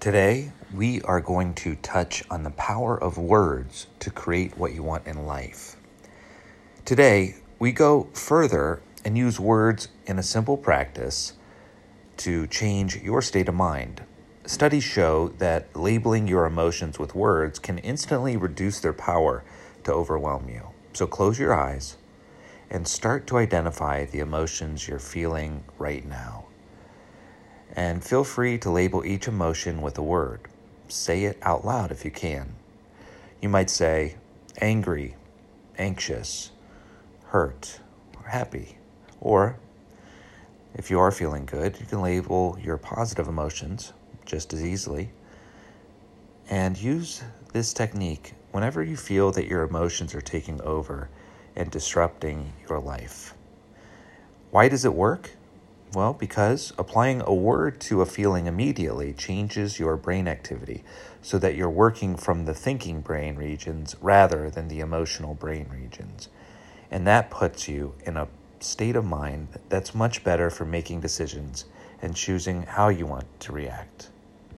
Today, we are going to touch on the power of words to create what you want in life. Today, we go further and use words in a simple practice to change your state of mind. Studies show that labeling your emotions with words can instantly reduce their power to overwhelm you. So close your eyes and start to identify the emotions you're feeling right now. And feel free to label each emotion with a word. Say it out loud if you can. You might say angry, anxious, hurt, or happy. Or if you are feeling good, you can label your positive emotions just as easily. And use this technique whenever you feel that your emotions are taking over and disrupting your life. Why does it work? Well, because applying a word to a feeling immediately changes your brain activity so that you're working from the thinking brain regions rather than the emotional brain regions. And that puts you in a state of mind that's much better for making decisions and choosing how you want to react.